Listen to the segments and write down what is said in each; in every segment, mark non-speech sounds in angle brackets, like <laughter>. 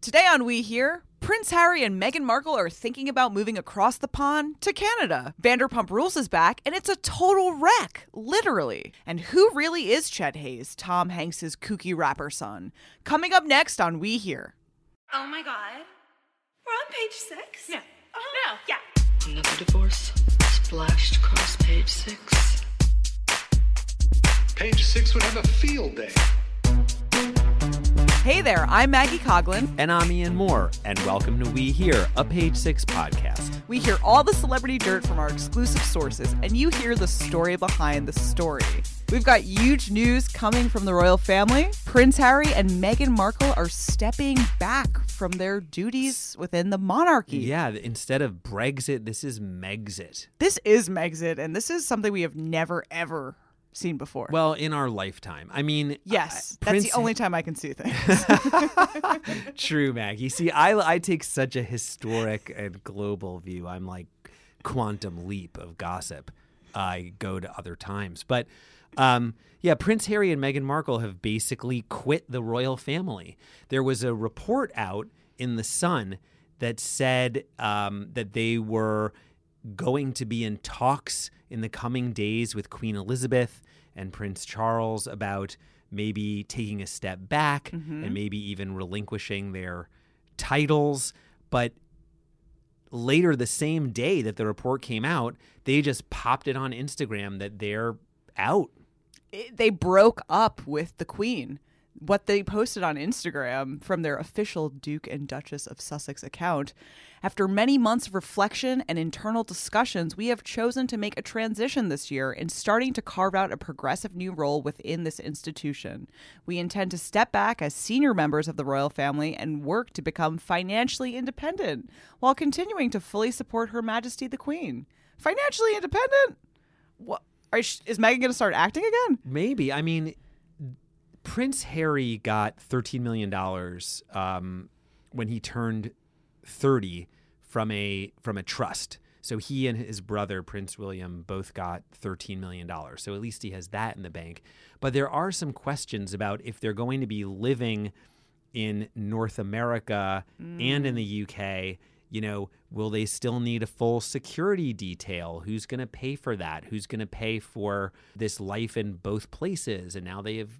Today on We Hear, Prince Harry and Meghan Markle are thinking about moving across the pond to Canada. Vanderpump Rules is back, and it's a total wreck, literally. And who really is Chet Haze, Tom Hanks's kooky rapper son? Coming up next on We Hear. Oh my god. We're on page six? Yeah. Oh, No. Yeah. Another divorce splashed across page six. Page six would have a field day. Hey there, I'm Maggie Coglin. And I'm Ian Mohr, and welcome to We Hear, a Page Six podcast. We hear all the celebrity dirt from our exclusive sources, and you hear the story behind the story. We've got huge news coming from the royal family. Prince Harry and Meghan Markle are stepping back from their duties within the monarchy. Yeah, instead of Brexit, this is Megxit. This is Megxit, and this is something we have never, ever seen before. Well, in our lifetime. I mean, yes, that's Prince- the only time I can see things. <laughs> True, Maggie. See, I, I take such a historic and global view. I'm like quantum leap of gossip. I go to other times. But um, yeah, Prince Harry and Meghan Markle have basically quit the royal family. There was a report out in The Sun that said um, that they were going to be in talks in the coming days with Queen Elizabeth and Prince Charles about maybe taking a step back mm-hmm. and maybe even relinquishing their titles. But later, the same day that the report came out, they just popped it on Instagram that they're out. it- they broke up with the queen. What they posted on Instagram from their official Duke and Duchess of Sussex account. After many months of reflection and internal discussions, we have chosen to make a transition this year in starting to carve out a progressive new role within this institution. We intend to step back as senior members of the royal family and work to become financially independent while continuing to fully support Her Majesty the Queen. Financially independent? What? Is Meghan going to start acting again? Maybe. I mean, Prince Harry got $13 million um, when he turned 30 from a from a trust. So he and his brother Prince William both got 13 million dollars. So at least he has that in the bank. But there are some questions about if they're going to be living in North America and in the UK, you know, will they still need a full security detail? Who's going to pay for that? Who's going to pay for this life in both places? And now they have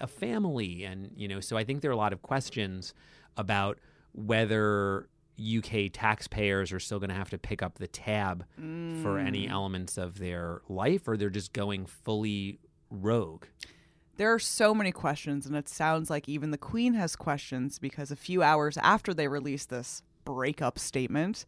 a family and, you know, so I think there are a lot of questions about whether UK taxpayers are still going to have to pick up the tab for mm. any elements of their life or they're just going fully rogue. There are so many questions, and it sounds like even the Queen has questions because a few hours after they released this breakup statement,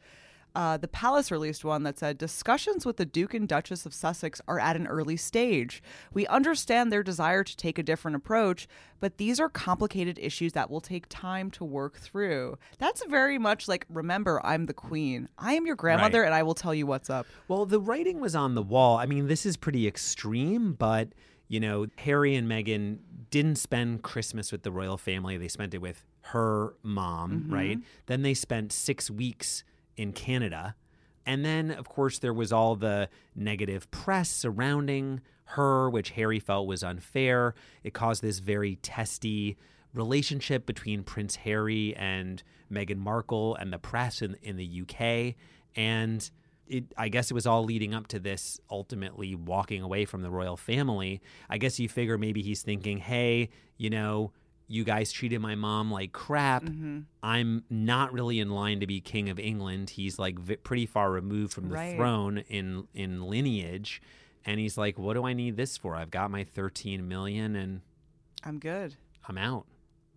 uh, the palace released one that said discussions with the Duke and Duchess of Sussex are at an early stage. We understand their desire to take a different approach, but these are complicated issues that will take time to work through. That's very much like remember, I'm the Queen. I am your grandmother, Right. and I will tell you what's up. Well, the writing was on the wall. I mean, this is pretty extreme, but you know, Harry and Meghan didn't spend Christmas with the royal family. They spent it with her mom, right? Then they spent six weeks in Canada. And then, of course, there was all the negative press surrounding her, which Harry felt was unfair. It caused this very testy relationship between Prince Harry and Meghan Markle and the press in, in the UK. And it, I guess it was all leading up to this ultimately walking away from the royal family. I guess you figure maybe he's thinking, hey, you know, you guys treated my mom like crap. Mm-hmm. I'm not really in line to be king of England. He's like v- pretty far removed from the Right. throne in in lineage, and he's like, what do I need this for? I've got my 13 million, and I'm good. I'm out.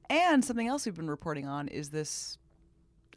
And something else we've been reporting on is this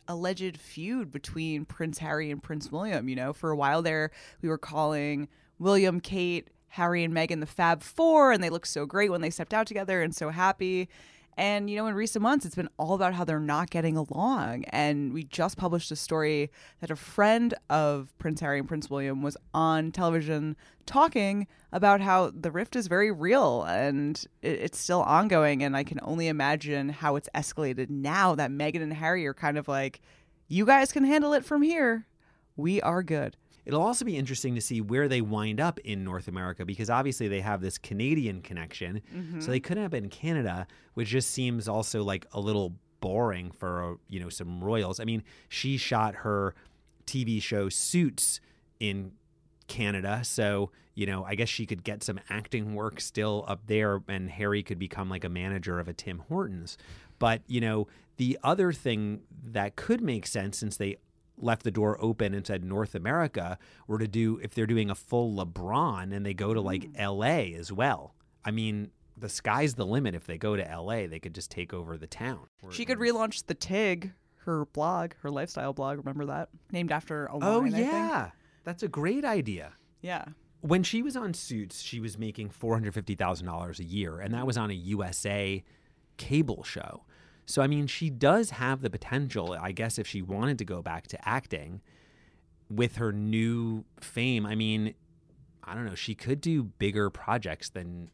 alleged feud between Prince Harry and Prince William. You know, for a while there, we were calling William, Kate, Harry, and Meghan the Fab Four, and they looked so great when they stepped out together and so happy. And, you know, in recent months, it's been all about how they're not getting along. And we just published a story that a friend of Prince Harry and Prince William was on television talking about how the rift is very real and it's still ongoing. And I can only imagine how it's escalated now that Meghan and Harry are kind of like, you guys can handle it from here. We are good. It'll also be interesting to see where they wind up in North America because obviously they have this Canadian connection. So they couldn't have been in Canada, which just seems also like a little boring for uh, you know some royals. I mean, she shot her TV show Suits in Canada, so you know I guess she could get some acting work still up there, and Harry could become like a manager of a Tim Hortons. But you know the other thing that could make sense since they left the door open and said North America were to do if they're doing a full LeBron and they go to like mm. LA as well. I mean, the sky's the limit if they go to LA, they could just take over the town. She could relaunch the Tig, her blog, her lifestyle blog. Remember that? Named after a Oh line, I think. yeah. That's a great idea. Yeah. When she was on Suits, she was making $450,000 a year and that was on a USA cable show. So I mean, she does have the potential, I guess if she wanted to go back to acting with her new fame. I mean, I don't know, she could do bigger projects than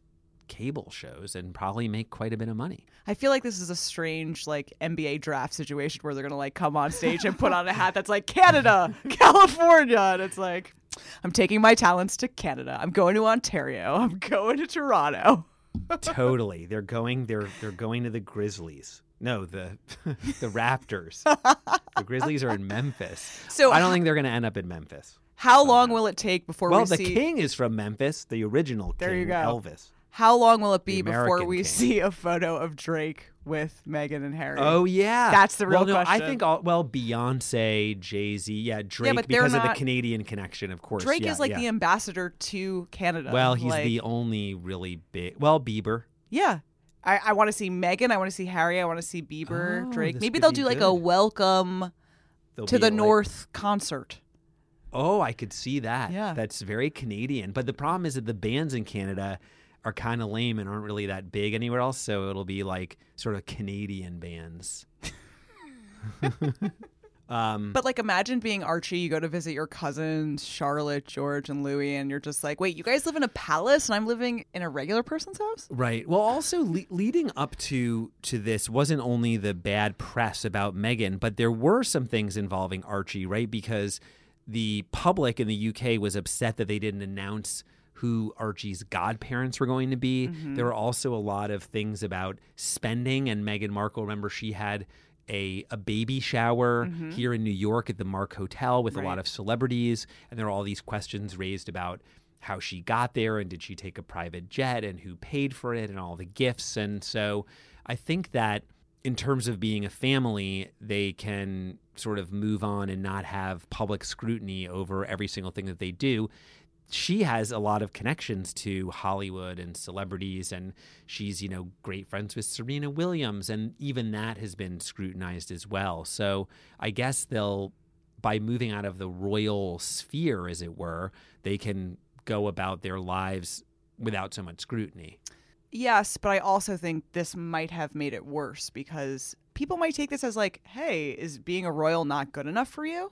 cable shows and probably make quite a bit of money. I feel like this is a strange like NBA draft situation where they're gonna like come on stage and put on a hat that's like Canada, <laughs> California, and it's like I'm taking my talents to Canada. I'm going to Ontario. I'm going to Toronto. <laughs> totally. They're going they're they're going to the Grizzlies. No, the <laughs> the Raptors. <laughs> the Grizzlies are in Memphis. So I don't think they're going to end up in Memphis. How long will it take before Well, we see? Well, the king is from Memphis, the original There king, you go. Elvis. How long will it be before we king. see a photo of Drake with Meghan and Harry? Oh yeah, That's the well, real no, I think all, well, Beyonce, Jay Z, yeah, Drake they're because of the Canadian connection, of course. Drake yeah, is like yeah. the ambassador to Canada. well, he's Like, the only really big. Well, Bieber. yeah. I, I want to see Meghan. I want to see Harry. I want to see Bieber, Oh, Drake. this Maybe could they'll be do like a good. welcome They'll to be the like- North concert. Oh, I could see that. Yeah. That's very Canadian. But the problem is that the bands in Canada are kind of lame and aren't really that big anywhere else. So it'll be like sort of Canadian bands. <laughs> <laughs> um, But like, imagine being Archie. You go to visit your cousins, Charlotte, George, and Louis, and you're just like, wait, you guys live in a palace, and I'm living in a regular person's house. Right. Well, also le- leading up to to this wasn't only the bad press about Meghan, but there were some things involving Archie, right? Because the public in the UK was upset that they didn't announce who Archie's godparents were going to be. There were also a lot of things about spending, and Meghan Markle. Remember, she had a a baby shower mm-hmm. here in New York at the Mark Hotel with a lot of celebrities, and there are all these questions raised about how she got there and did she take a private jet and who paid for it and all the gifts. And so I think that in terms of being a family, they can sort of move on and not have public scrutiny over every single thing that they do. She has a lot of connections to Hollywood and celebrities, and she's, you know, great friends with Serena Williams, and even that has been scrutinized as well. So I guess they'll by moving out of the royal sphere, as it were, they can go about their lives without so much scrutiny. Yes, but I also think this might have made it worse because people might take this as like, hey, is being a royal not good enough for you?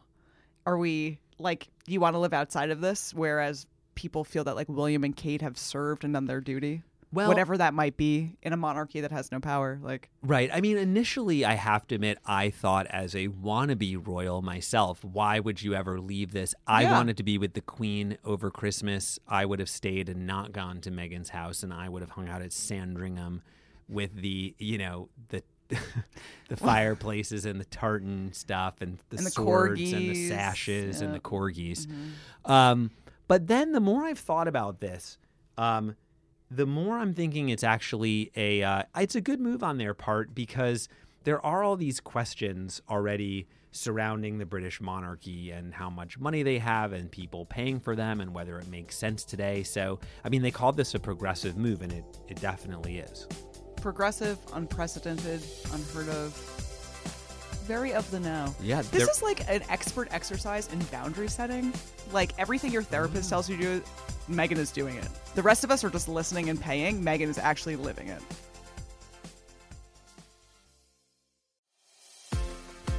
Are we like, you want to live outside of this? Whereas people feel that like William and Kate have served and done their duty. Well- whatever that might be in a monarchy that has no power. Like, Right. I mean, initially, I have to admit, I thought as a wannabe royal myself, why would you ever leave this? I Yeah. wanted to be with the queen over Christmas. I would have stayed and not gone to Meghan's house, and I would have hung out at Sandringham with the, you know, the. <laughs> the fireplaces and the tartan stuff and the, And the swords and the corgis, sashes and the corgis. Um, but then the more I've thought about this, um, the more I'm thinking it's actually a uh, it's a good move on their part because there are all these questions already surrounding the British monarchy and how much money they have and people paying for them and whether it makes sense today. So, I mean, they called this a progressive move, and it it definitely is. Progressive, unprecedented, unheard of, very of the now. Yeah, This is like an expert exercise in boundary setting. Like everything your therapist mm. tells you to do, Meghan is doing it. The rest of us are just listening and paying. Meghan is actually living it.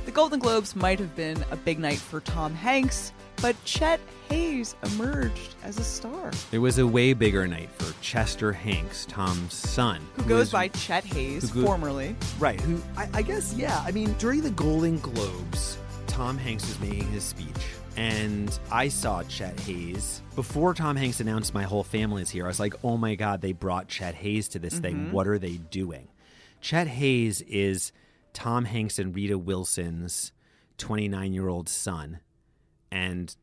The Golden Globes might have been a big night for Tom Hanks, but Chet Haze emerged as a star. It was a way bigger night for Chester Hanks, Tom's son, Who goes is- by Chet Haze, who goes- formerly. Right. Who I, I guess yeah. I mean, during the Golden Globes, Tom Hanks was making his speech, and I saw Chet Haze before Tom Hanks announced my whole family is here. I was like, oh my god, they brought Chet Haze to this thing. Mm-hmm. What are they doing? Chet Haze is Tom Hanks and Rita Wilson's 29 year old son and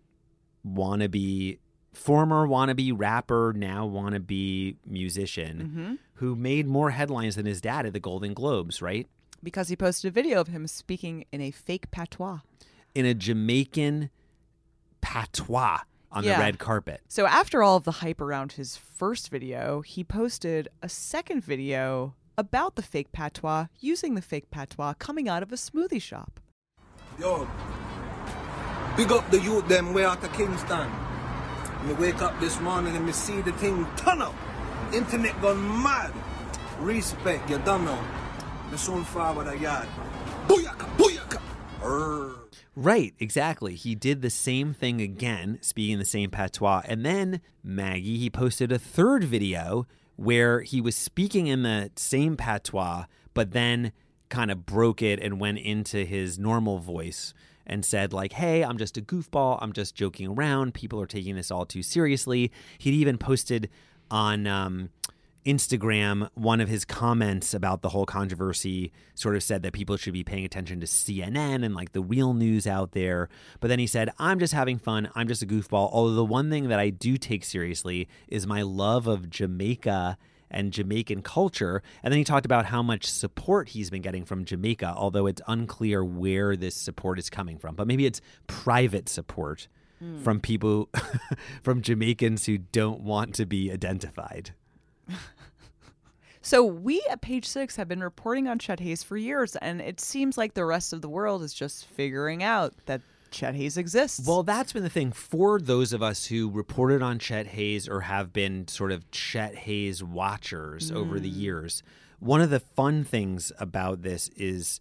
wannabe former wannabe rapper, now wannabe musician mm-hmm. who made more headlines than his dad at the Golden Globes, right? Because he posted a video of him speaking in a fake patois. In a Jamaican patois on Yeah. the red carpet. So after all of the hype around his first video, he posted a second video about the fake patois using the fake patois coming out of a smoothie shop. Yo, big up the youth them way out of Kingston. Me wake up this morning and me see the thing turn up. Internet gone mad. Respect, you don't know. Me soon forward a yard. Booyaka, booyaka. Right, exactly. He did the same thing again, speaking the same patois. And then, Maggie, he posted a third video where he was speaking in the same patois, but then kind of broke it and went into his normal voice and said, like, hey, I'm just a goofball. I'm just joking around. People are taking this all too seriously. He'd even posted on um, Instagram, one of his comments about the whole controversy sort of said that people should be paying attention to CNN and like the real news out there. But then he said, I'm just having fun. I'm just a goofball. Although the one thing that I do take seriously is my love of Jamaica and Jamaican culture. And then he talked about how much support he's been getting from Jamaica, although it's unclear where this support is coming from. But maybe it's private support hmm. from people, <laughs> from Jamaicans who don't want to be identified. So we at Page Six have been reporting on Chet Haze for years, and it seems like the rest of the world is just figuring out that Chet Haze exists. Well, that's been the thing for those of us who reported on Chet Haze or have been sort of Chet Haze watchers over the mm. years. One of the fun things about this is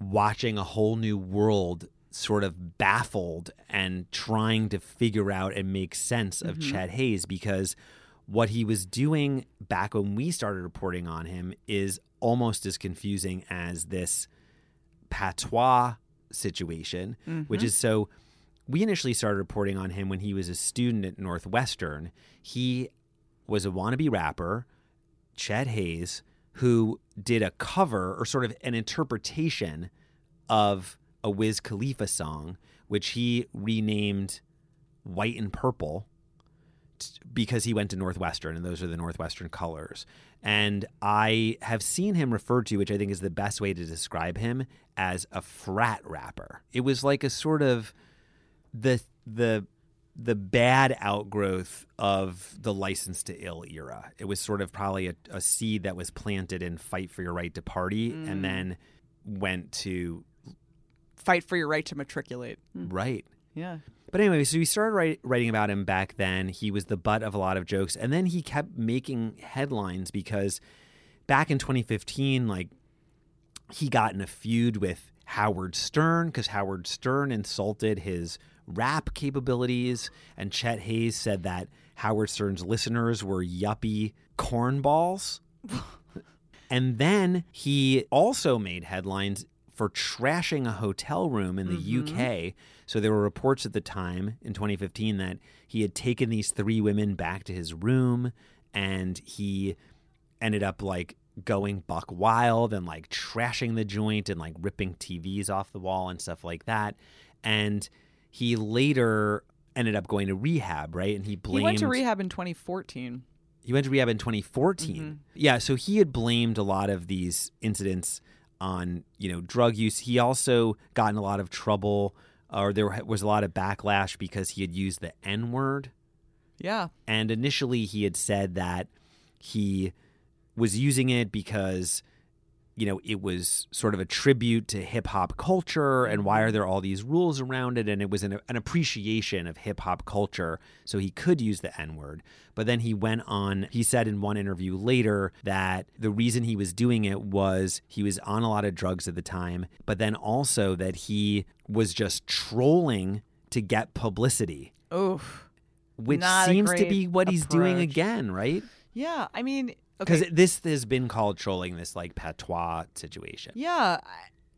watching a whole new world sort of baffled and trying to figure out and make sense of mm-hmm. Chet Haze because what he was doing back when we started reporting on him is almost as confusing as this patois situation, which mm-hmm. is so. We initially started reporting on him when he was a student at Northwestern. He was a wannabe rapper, Chet Haze, who did a cover or sort of an interpretation of a Wiz Khalifa song, which he renamed White and Purple because he went to Northwestern and those are the Northwestern colors. And I have seen him referred to, which I think is the best way to describe him, as a frat rapper. It was like a sort of the the the bad outgrowth of the license to ill era. It was sort of probably a, a seed that was planted in fight for your right to party and mm. then went to fight for your right to matriculate. Hmm. right. Yeah. But anyway, so we started write, writing about him back then. He was the butt of a lot of jokes, and then he kept making headlines because back in 2015, like he got in a feud with Howard Stern because Howard Stern insulted his rap capabilities, and Chet Haze said that Howard Stern's listeners were yuppie cornballs. <laughs> And then he also made headlines for trashing a hotel room in the UK. So there were reports at the time in 2015 that he had taken these three women back to his room and he ended up like going buck wild and like trashing the joint and like ripping TVs off the wall and stuff like that. And he later ended up going to rehab, right? And he blamed He went to rehab in 2014. he went to rehab in 2014. Yeah, so he had blamed a lot of these incidents on, you know, drug use. He also got in a lot of trouble or there was a lot of backlash because he had used the N-word. Yeah. And initially he had said that he was using it because you know it was sort of a tribute to hip hop culture and why are there all these rules around it and it was an, an appreciation of hip hop culture so he could use the n word but then he went on he said in one interview later that the reason he was doing it was he was on a lot of drugs at the time but then also that he was just trolling to get publicity Oof. which seems to be what he's doing again right Yeah. I mean, because okay. this has been called trolling this like patois situation Yeah,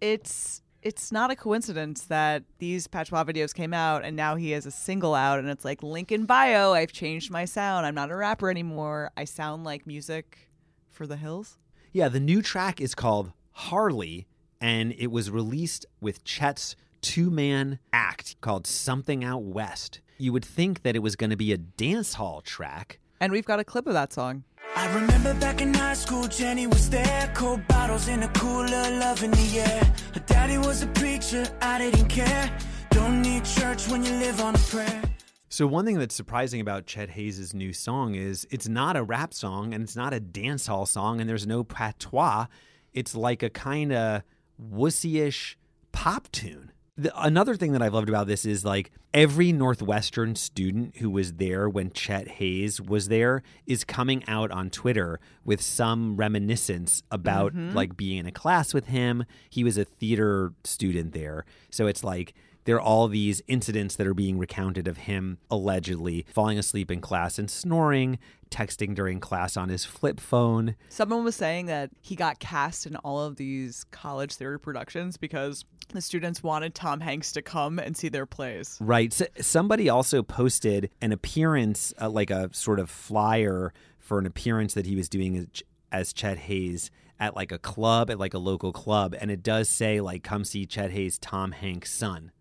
it's it's not a coincidence that these Patois videos came out and now he has a single out and it's like link in bio. I've changed my sound. I'm not a rapper anymore. I sound like music for the hills. yeah the new track is called harley and it was released with Chet's two man act called Something Out West. You would think that it was going to be a dance hall track. And we've got a clip of that song. I remember back in high school, Jenny was there. Cold bottles in a cooler, love in the air. Her daddy was a preacher, I didn't care. Don't need church when you live on a prayer. So one thing that's surprising about Chet Haze' new song is it's not a rap song and it's not a dance hall song and there's no patois. It's like a kind of wussy-ish pop tune. The, another thing that I've loved about this is like every Northwestern student who was there when Chet Haze was there is coming out on Twitter with some reminiscence about mm-hmm. like being in a class with him. He was a theater student there. So it's like there are all these incidents that are being recounted of him allegedly falling asleep in class and snoring, texting during class on his flip phone. Someone was saying that he got cast in all of these college theater productions because the students wanted Tom Hanks to come and see their plays. Right. S somebody also posted an appearance, uh, like a sort of flyer for an appearance that he was doing as, as Chet Haze at like a club, at like a local club. And it does say, like, come see Chet Haze, Tom Hanks' son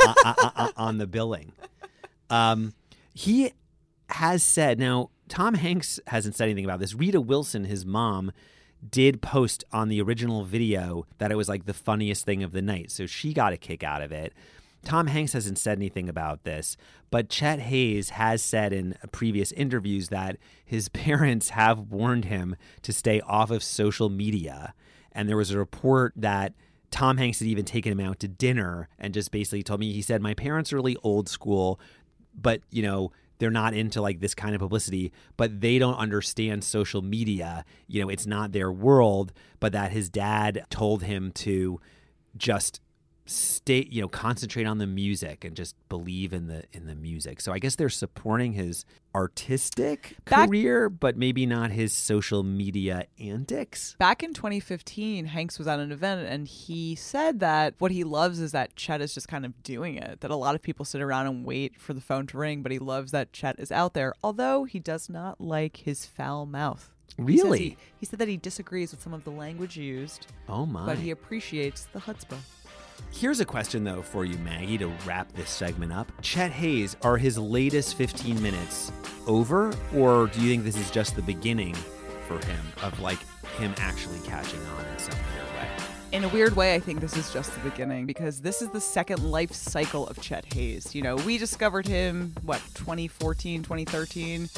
uh, uh, uh, uh, on the billing. Um, he has said, now, Tom Hanks hasn't said anything about this. Rita Wilson, his mom, did post on the original video that it was like the funniest thing of the night. So she got a kick out of it. Tom Hanks hasn't said anything about this, but Chet Haze has said in previous interviews that his <laughs> parents have warned him to stay off of social media. And there was a report that Tom Hanks had even taken him out to dinner and just basically told me, he said, My parents are really old school, but, you know, they're not into like this kind of publicity, but they don't understand social media. You know, it's not their world, but that his dad told him to just stay, you know, concentrate on the music and just believe in the in the music. So I guess they're supporting his artistic Back- career, but maybe not his social media antics. Back in 2015, Hanks was at an event and he said that what he loves is that Chet is just kind of doing it. That a lot of people sit around and wait for the phone to ring, but he loves that Chet is out there, although he does not like his foul mouth. He Really? He, he said that he disagrees with some of the language used, Oh my. but he appreciates the chutzpah. Here's a question though for you, Maggie, to wrap this segment up. Chet Haze, are his latest 15 minutes over, or do you think this is just the beginning for him of like him actually catching on in some weird way? In a weird way, I think this is just the beginning because this is the second life cycle of Chet Haze. You know, we discovered him, what, 2014, 2013?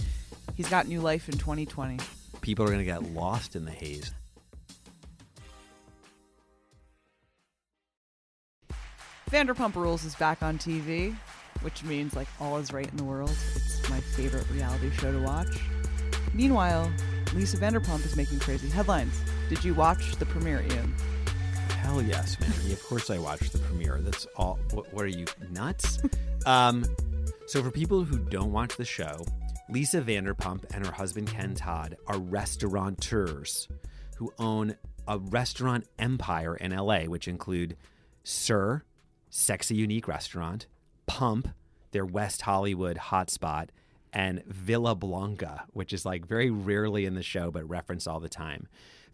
He's got new life in 2020. People are gonna get lost in the haze. Vanderpump Rules is back on TV, which means like all is right in the world. It's my favorite reality show to watch. Meanwhile, Lisa Vanderpump is making crazy headlines. Did you watch the premiere, Ian? Hell yes, Maggie. Of course I watched the premiere. That's all. What, what are you nuts? <laughs> um, so for people who don't watch the show, Lisa Vanderpump and her husband Ken Todd are restaurateurs who own a restaurant empire in LA, which include SUR, Sexy Unique Restaurant, Pump, their West Hollywood hotspot, and Villa Blanca, which is like very rarely in the show but referenced all the time.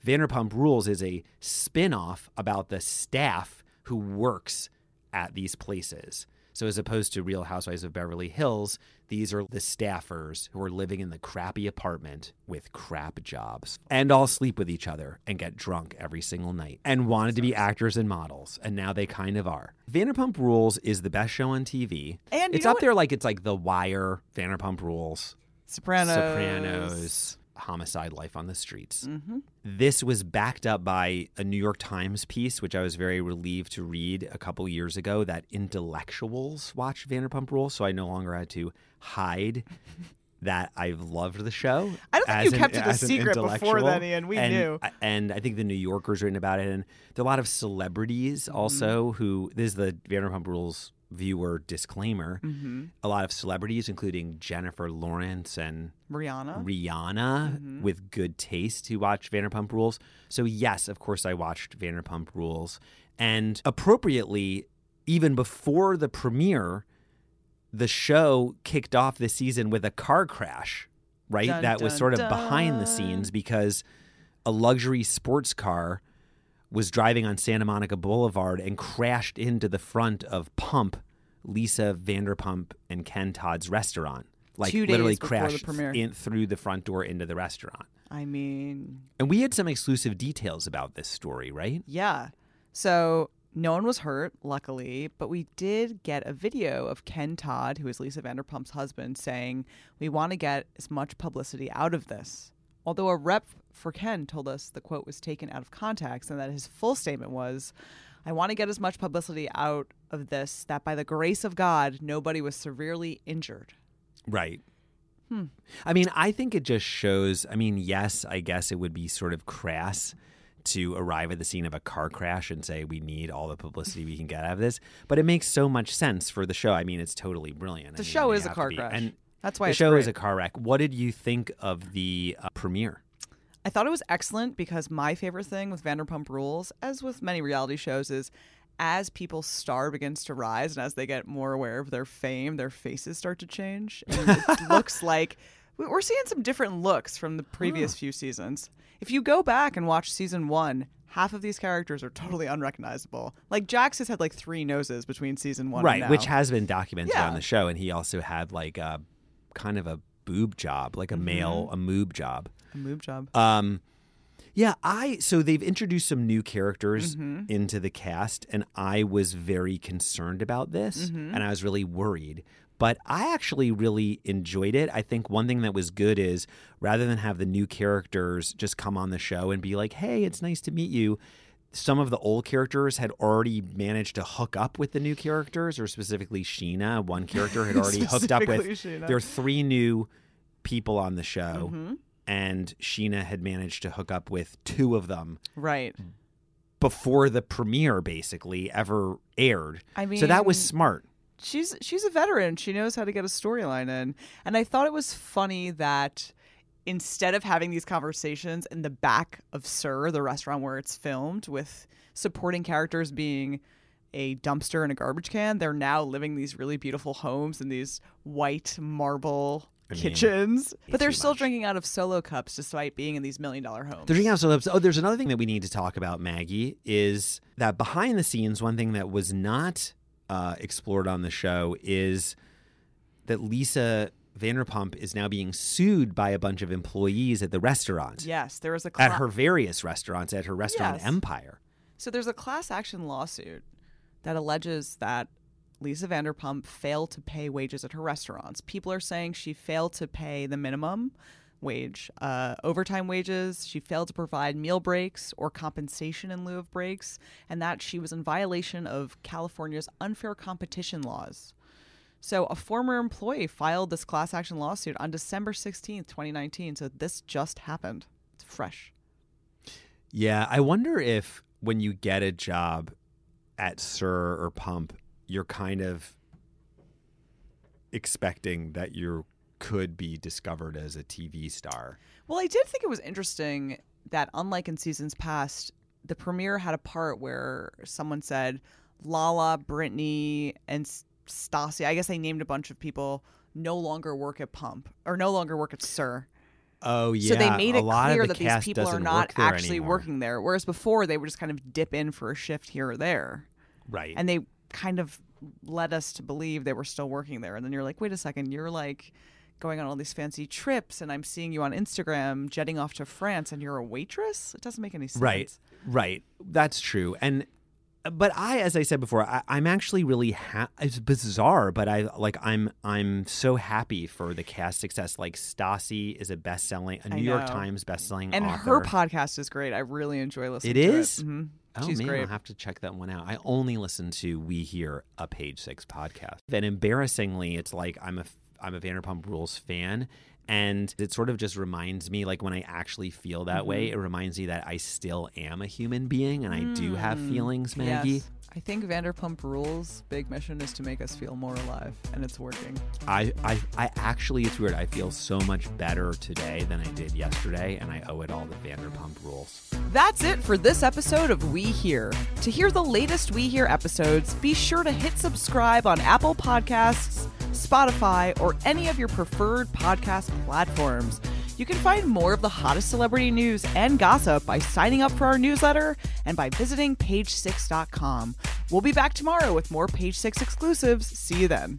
Vanderpump Rules is a spin off about the staff who works at these places. So, as opposed to Real Housewives of Beverly Hills, these are the staffers who are living in the crappy apartment with crap jobs and all sleep with each other and get drunk every single night and wanted to be actors and models. And now they kind of are. Vanderpump Rules is the best show on TV. And it's up what- there like it's like The Wire, Vanderpump Rules, Sopranos. Sopranos, Homicide Life on the Streets. This was backed up by a New York Times piece, which I was very relieved to read a couple years ago that intellectuals watch Vanderpump Rules. So I no longer had to hide <laughs> that I've loved the show. I don't think you an- kept it a secret before then, Ian. We and, knew. And I think the New Yorker's written about it. And there are a lot of celebrities Mm-hmm. also who, this is the Vanderpump Rules viewer disclaimer. Mm-hmm. A lot of celebrities, including Jennifer Lawrence and Rihanna. Rihanna Mm-hmm. with good taste who watched Vanderpump Rules. So yes, of course I watched Vanderpump Rules. And appropriately, even before the premiere, the show kicked off the season with a car crash, right? Dun, that was dun, sort of behind the scenes because a luxury sports car was driving on Santa Monica Boulevard and crashed into the front of Pump, Lisa Vanderpump and Ken Todd's restaurant. Like Two days literally before the crashed premiere. in through the front door into the restaurant. I mean, And we had some exclusive details about this story, right? yeah. So no one was hurt, luckily, but we did get a video of Ken Todd, who is Lisa Vanderpump's husband, saying, We want to get as much publicity out of this. Although a rep for Ken told us the quote was taken out of context and that his full statement was, I want to get as much publicity out of this that by the grace of God, nobody was severely injured. Right. Hmm. I mean, I think it just shows. I mean, yes, I guess it would be sort of crass to arrive at the scene of a car crash and say we need all the publicity we can get out of this, but it makes so much sense for the show. I mean, it's totally brilliant. The I mean, show is a car crash. and That's why the show is a car wreck. What did you think of the uh, premiere? I thought it was excellent because my favorite thing with Vanderpump Rules, as with many reality shows, is as people's star begins to rise and as they get more aware of their fame, their faces start to change. And it <laughs> looks like we- we're seeing some different looks from the previous few seasons. If you go back and watch season one, half of these characters are totally unrecognizable. Like Jax has had like three noses between season one, and right, which has been documented Yeah. on the show, and he also had like a kind of a boob job, like a Mm-hmm. male a moob job. a move job. Um, yeah, I so they've introduced some new characters Mm-hmm. into the cast, and I was very concerned about this, Mm-hmm. and I was really worried. But I actually really enjoyed it. I think one thing that was good is rather than have the new characters just come on the show and be like, "Hey, it's nice to meet you," some of the old characters had already managed to hook up with the new characters, or specifically Scheana. One character had <laughs> already hooked up with. Scheana. There are three new people on the show Mm-hmm. and Scheana had managed to hook up with two of them right. before the premiere basically ever aired. I mean, so that was smart. she's she's a veteran. She knows how to get a storyline in. And I thought it was funny that instead of having these conversations in the back of SUR, the restaurant where it's filmed, with supporting characters being a dumpster and a garbage can, they're now living these really beautiful homes in these white marble I mean, kitchens. But they're still much. drinking out of solo cups despite being in these million dollar homes. The drinking house Celebs. Oh, there's another thing that we need to talk about, Maggie, is that behind the scenes, one thing that was not uh, explored on the show is that Lisa Vanderpump is now being sued by a bunch of employees at the restaurant. Yes, there was a At her various restaurants, at her restaurant Yes. Empire. So there's a class action lawsuit that alleges that Lisa Vanderpump failed to pay wages at her restaurants. People are saying she failed to pay the minimum wage, uh, overtime wages. She failed to provide meal breaks or compensation in lieu of breaks, and that she was in violation of California's unfair competition laws. So a former employee filed this class action lawsuit on December 16th, 2019. So this just happened. It's fresh. Yeah, I wonder if when you get a job at SUR or Pump, you're kind of expecting that you could be discovered as a TV star. Well, I did think it was interesting that, unlike in seasons past, the premiere had a part where someone said Lala, Brittany, and S- Stassi. I guess they named a bunch of people no longer work at Pump or no longer work at SUR. Oh yeah, so they made it clear the that these people are doesn't work actually anymore. working there. Whereas before, they would just kind of dip in for a shift here or there. right. And they kind of led us to believe they were still working there. And then you're like, wait a second, you're like going on all these fancy trips, and I'm seeing you on Instagram jetting off to France, and you're a waitress? It doesn't make any sense. Right, right. That's true. And but I, as I said before, I, I'm actually really ha- it's bizarre, but I like I'm I'm so happy for the cast success. Like Stassi is a best selling, a New York. Times best selling And author. her podcast is great. I really enjoy listening It to is? it. Mhm. Oh She's man, great. I'll have to check that one out. I only listen to We Hear a Page Six podcast, and embarrassingly, it's like I'm a I'm a Vanderpump Rules fan, and it sort of just reminds me, like when I actually feel that way, Mm-hmm. it reminds me that I still am a human being and I do have feelings, Maggie. Mm, Yes. I think Vanderpump Rules' big mission is to make us feel more alive, and it's working. I, I I actually it's weird. I feel so much better today than I did yesterday, and I owe it all to Vanderpump Rules. That's it for this episode of We Hear. To hear the latest We Hear episodes, be sure to hit subscribe on Apple Podcasts, Spotify, or any of your preferred podcast platforms. You can find more of the hottest celebrity news and gossip by signing up for our newsletter and by visiting page6.com. We'll be back tomorrow with more Page Six exclusives. See you then.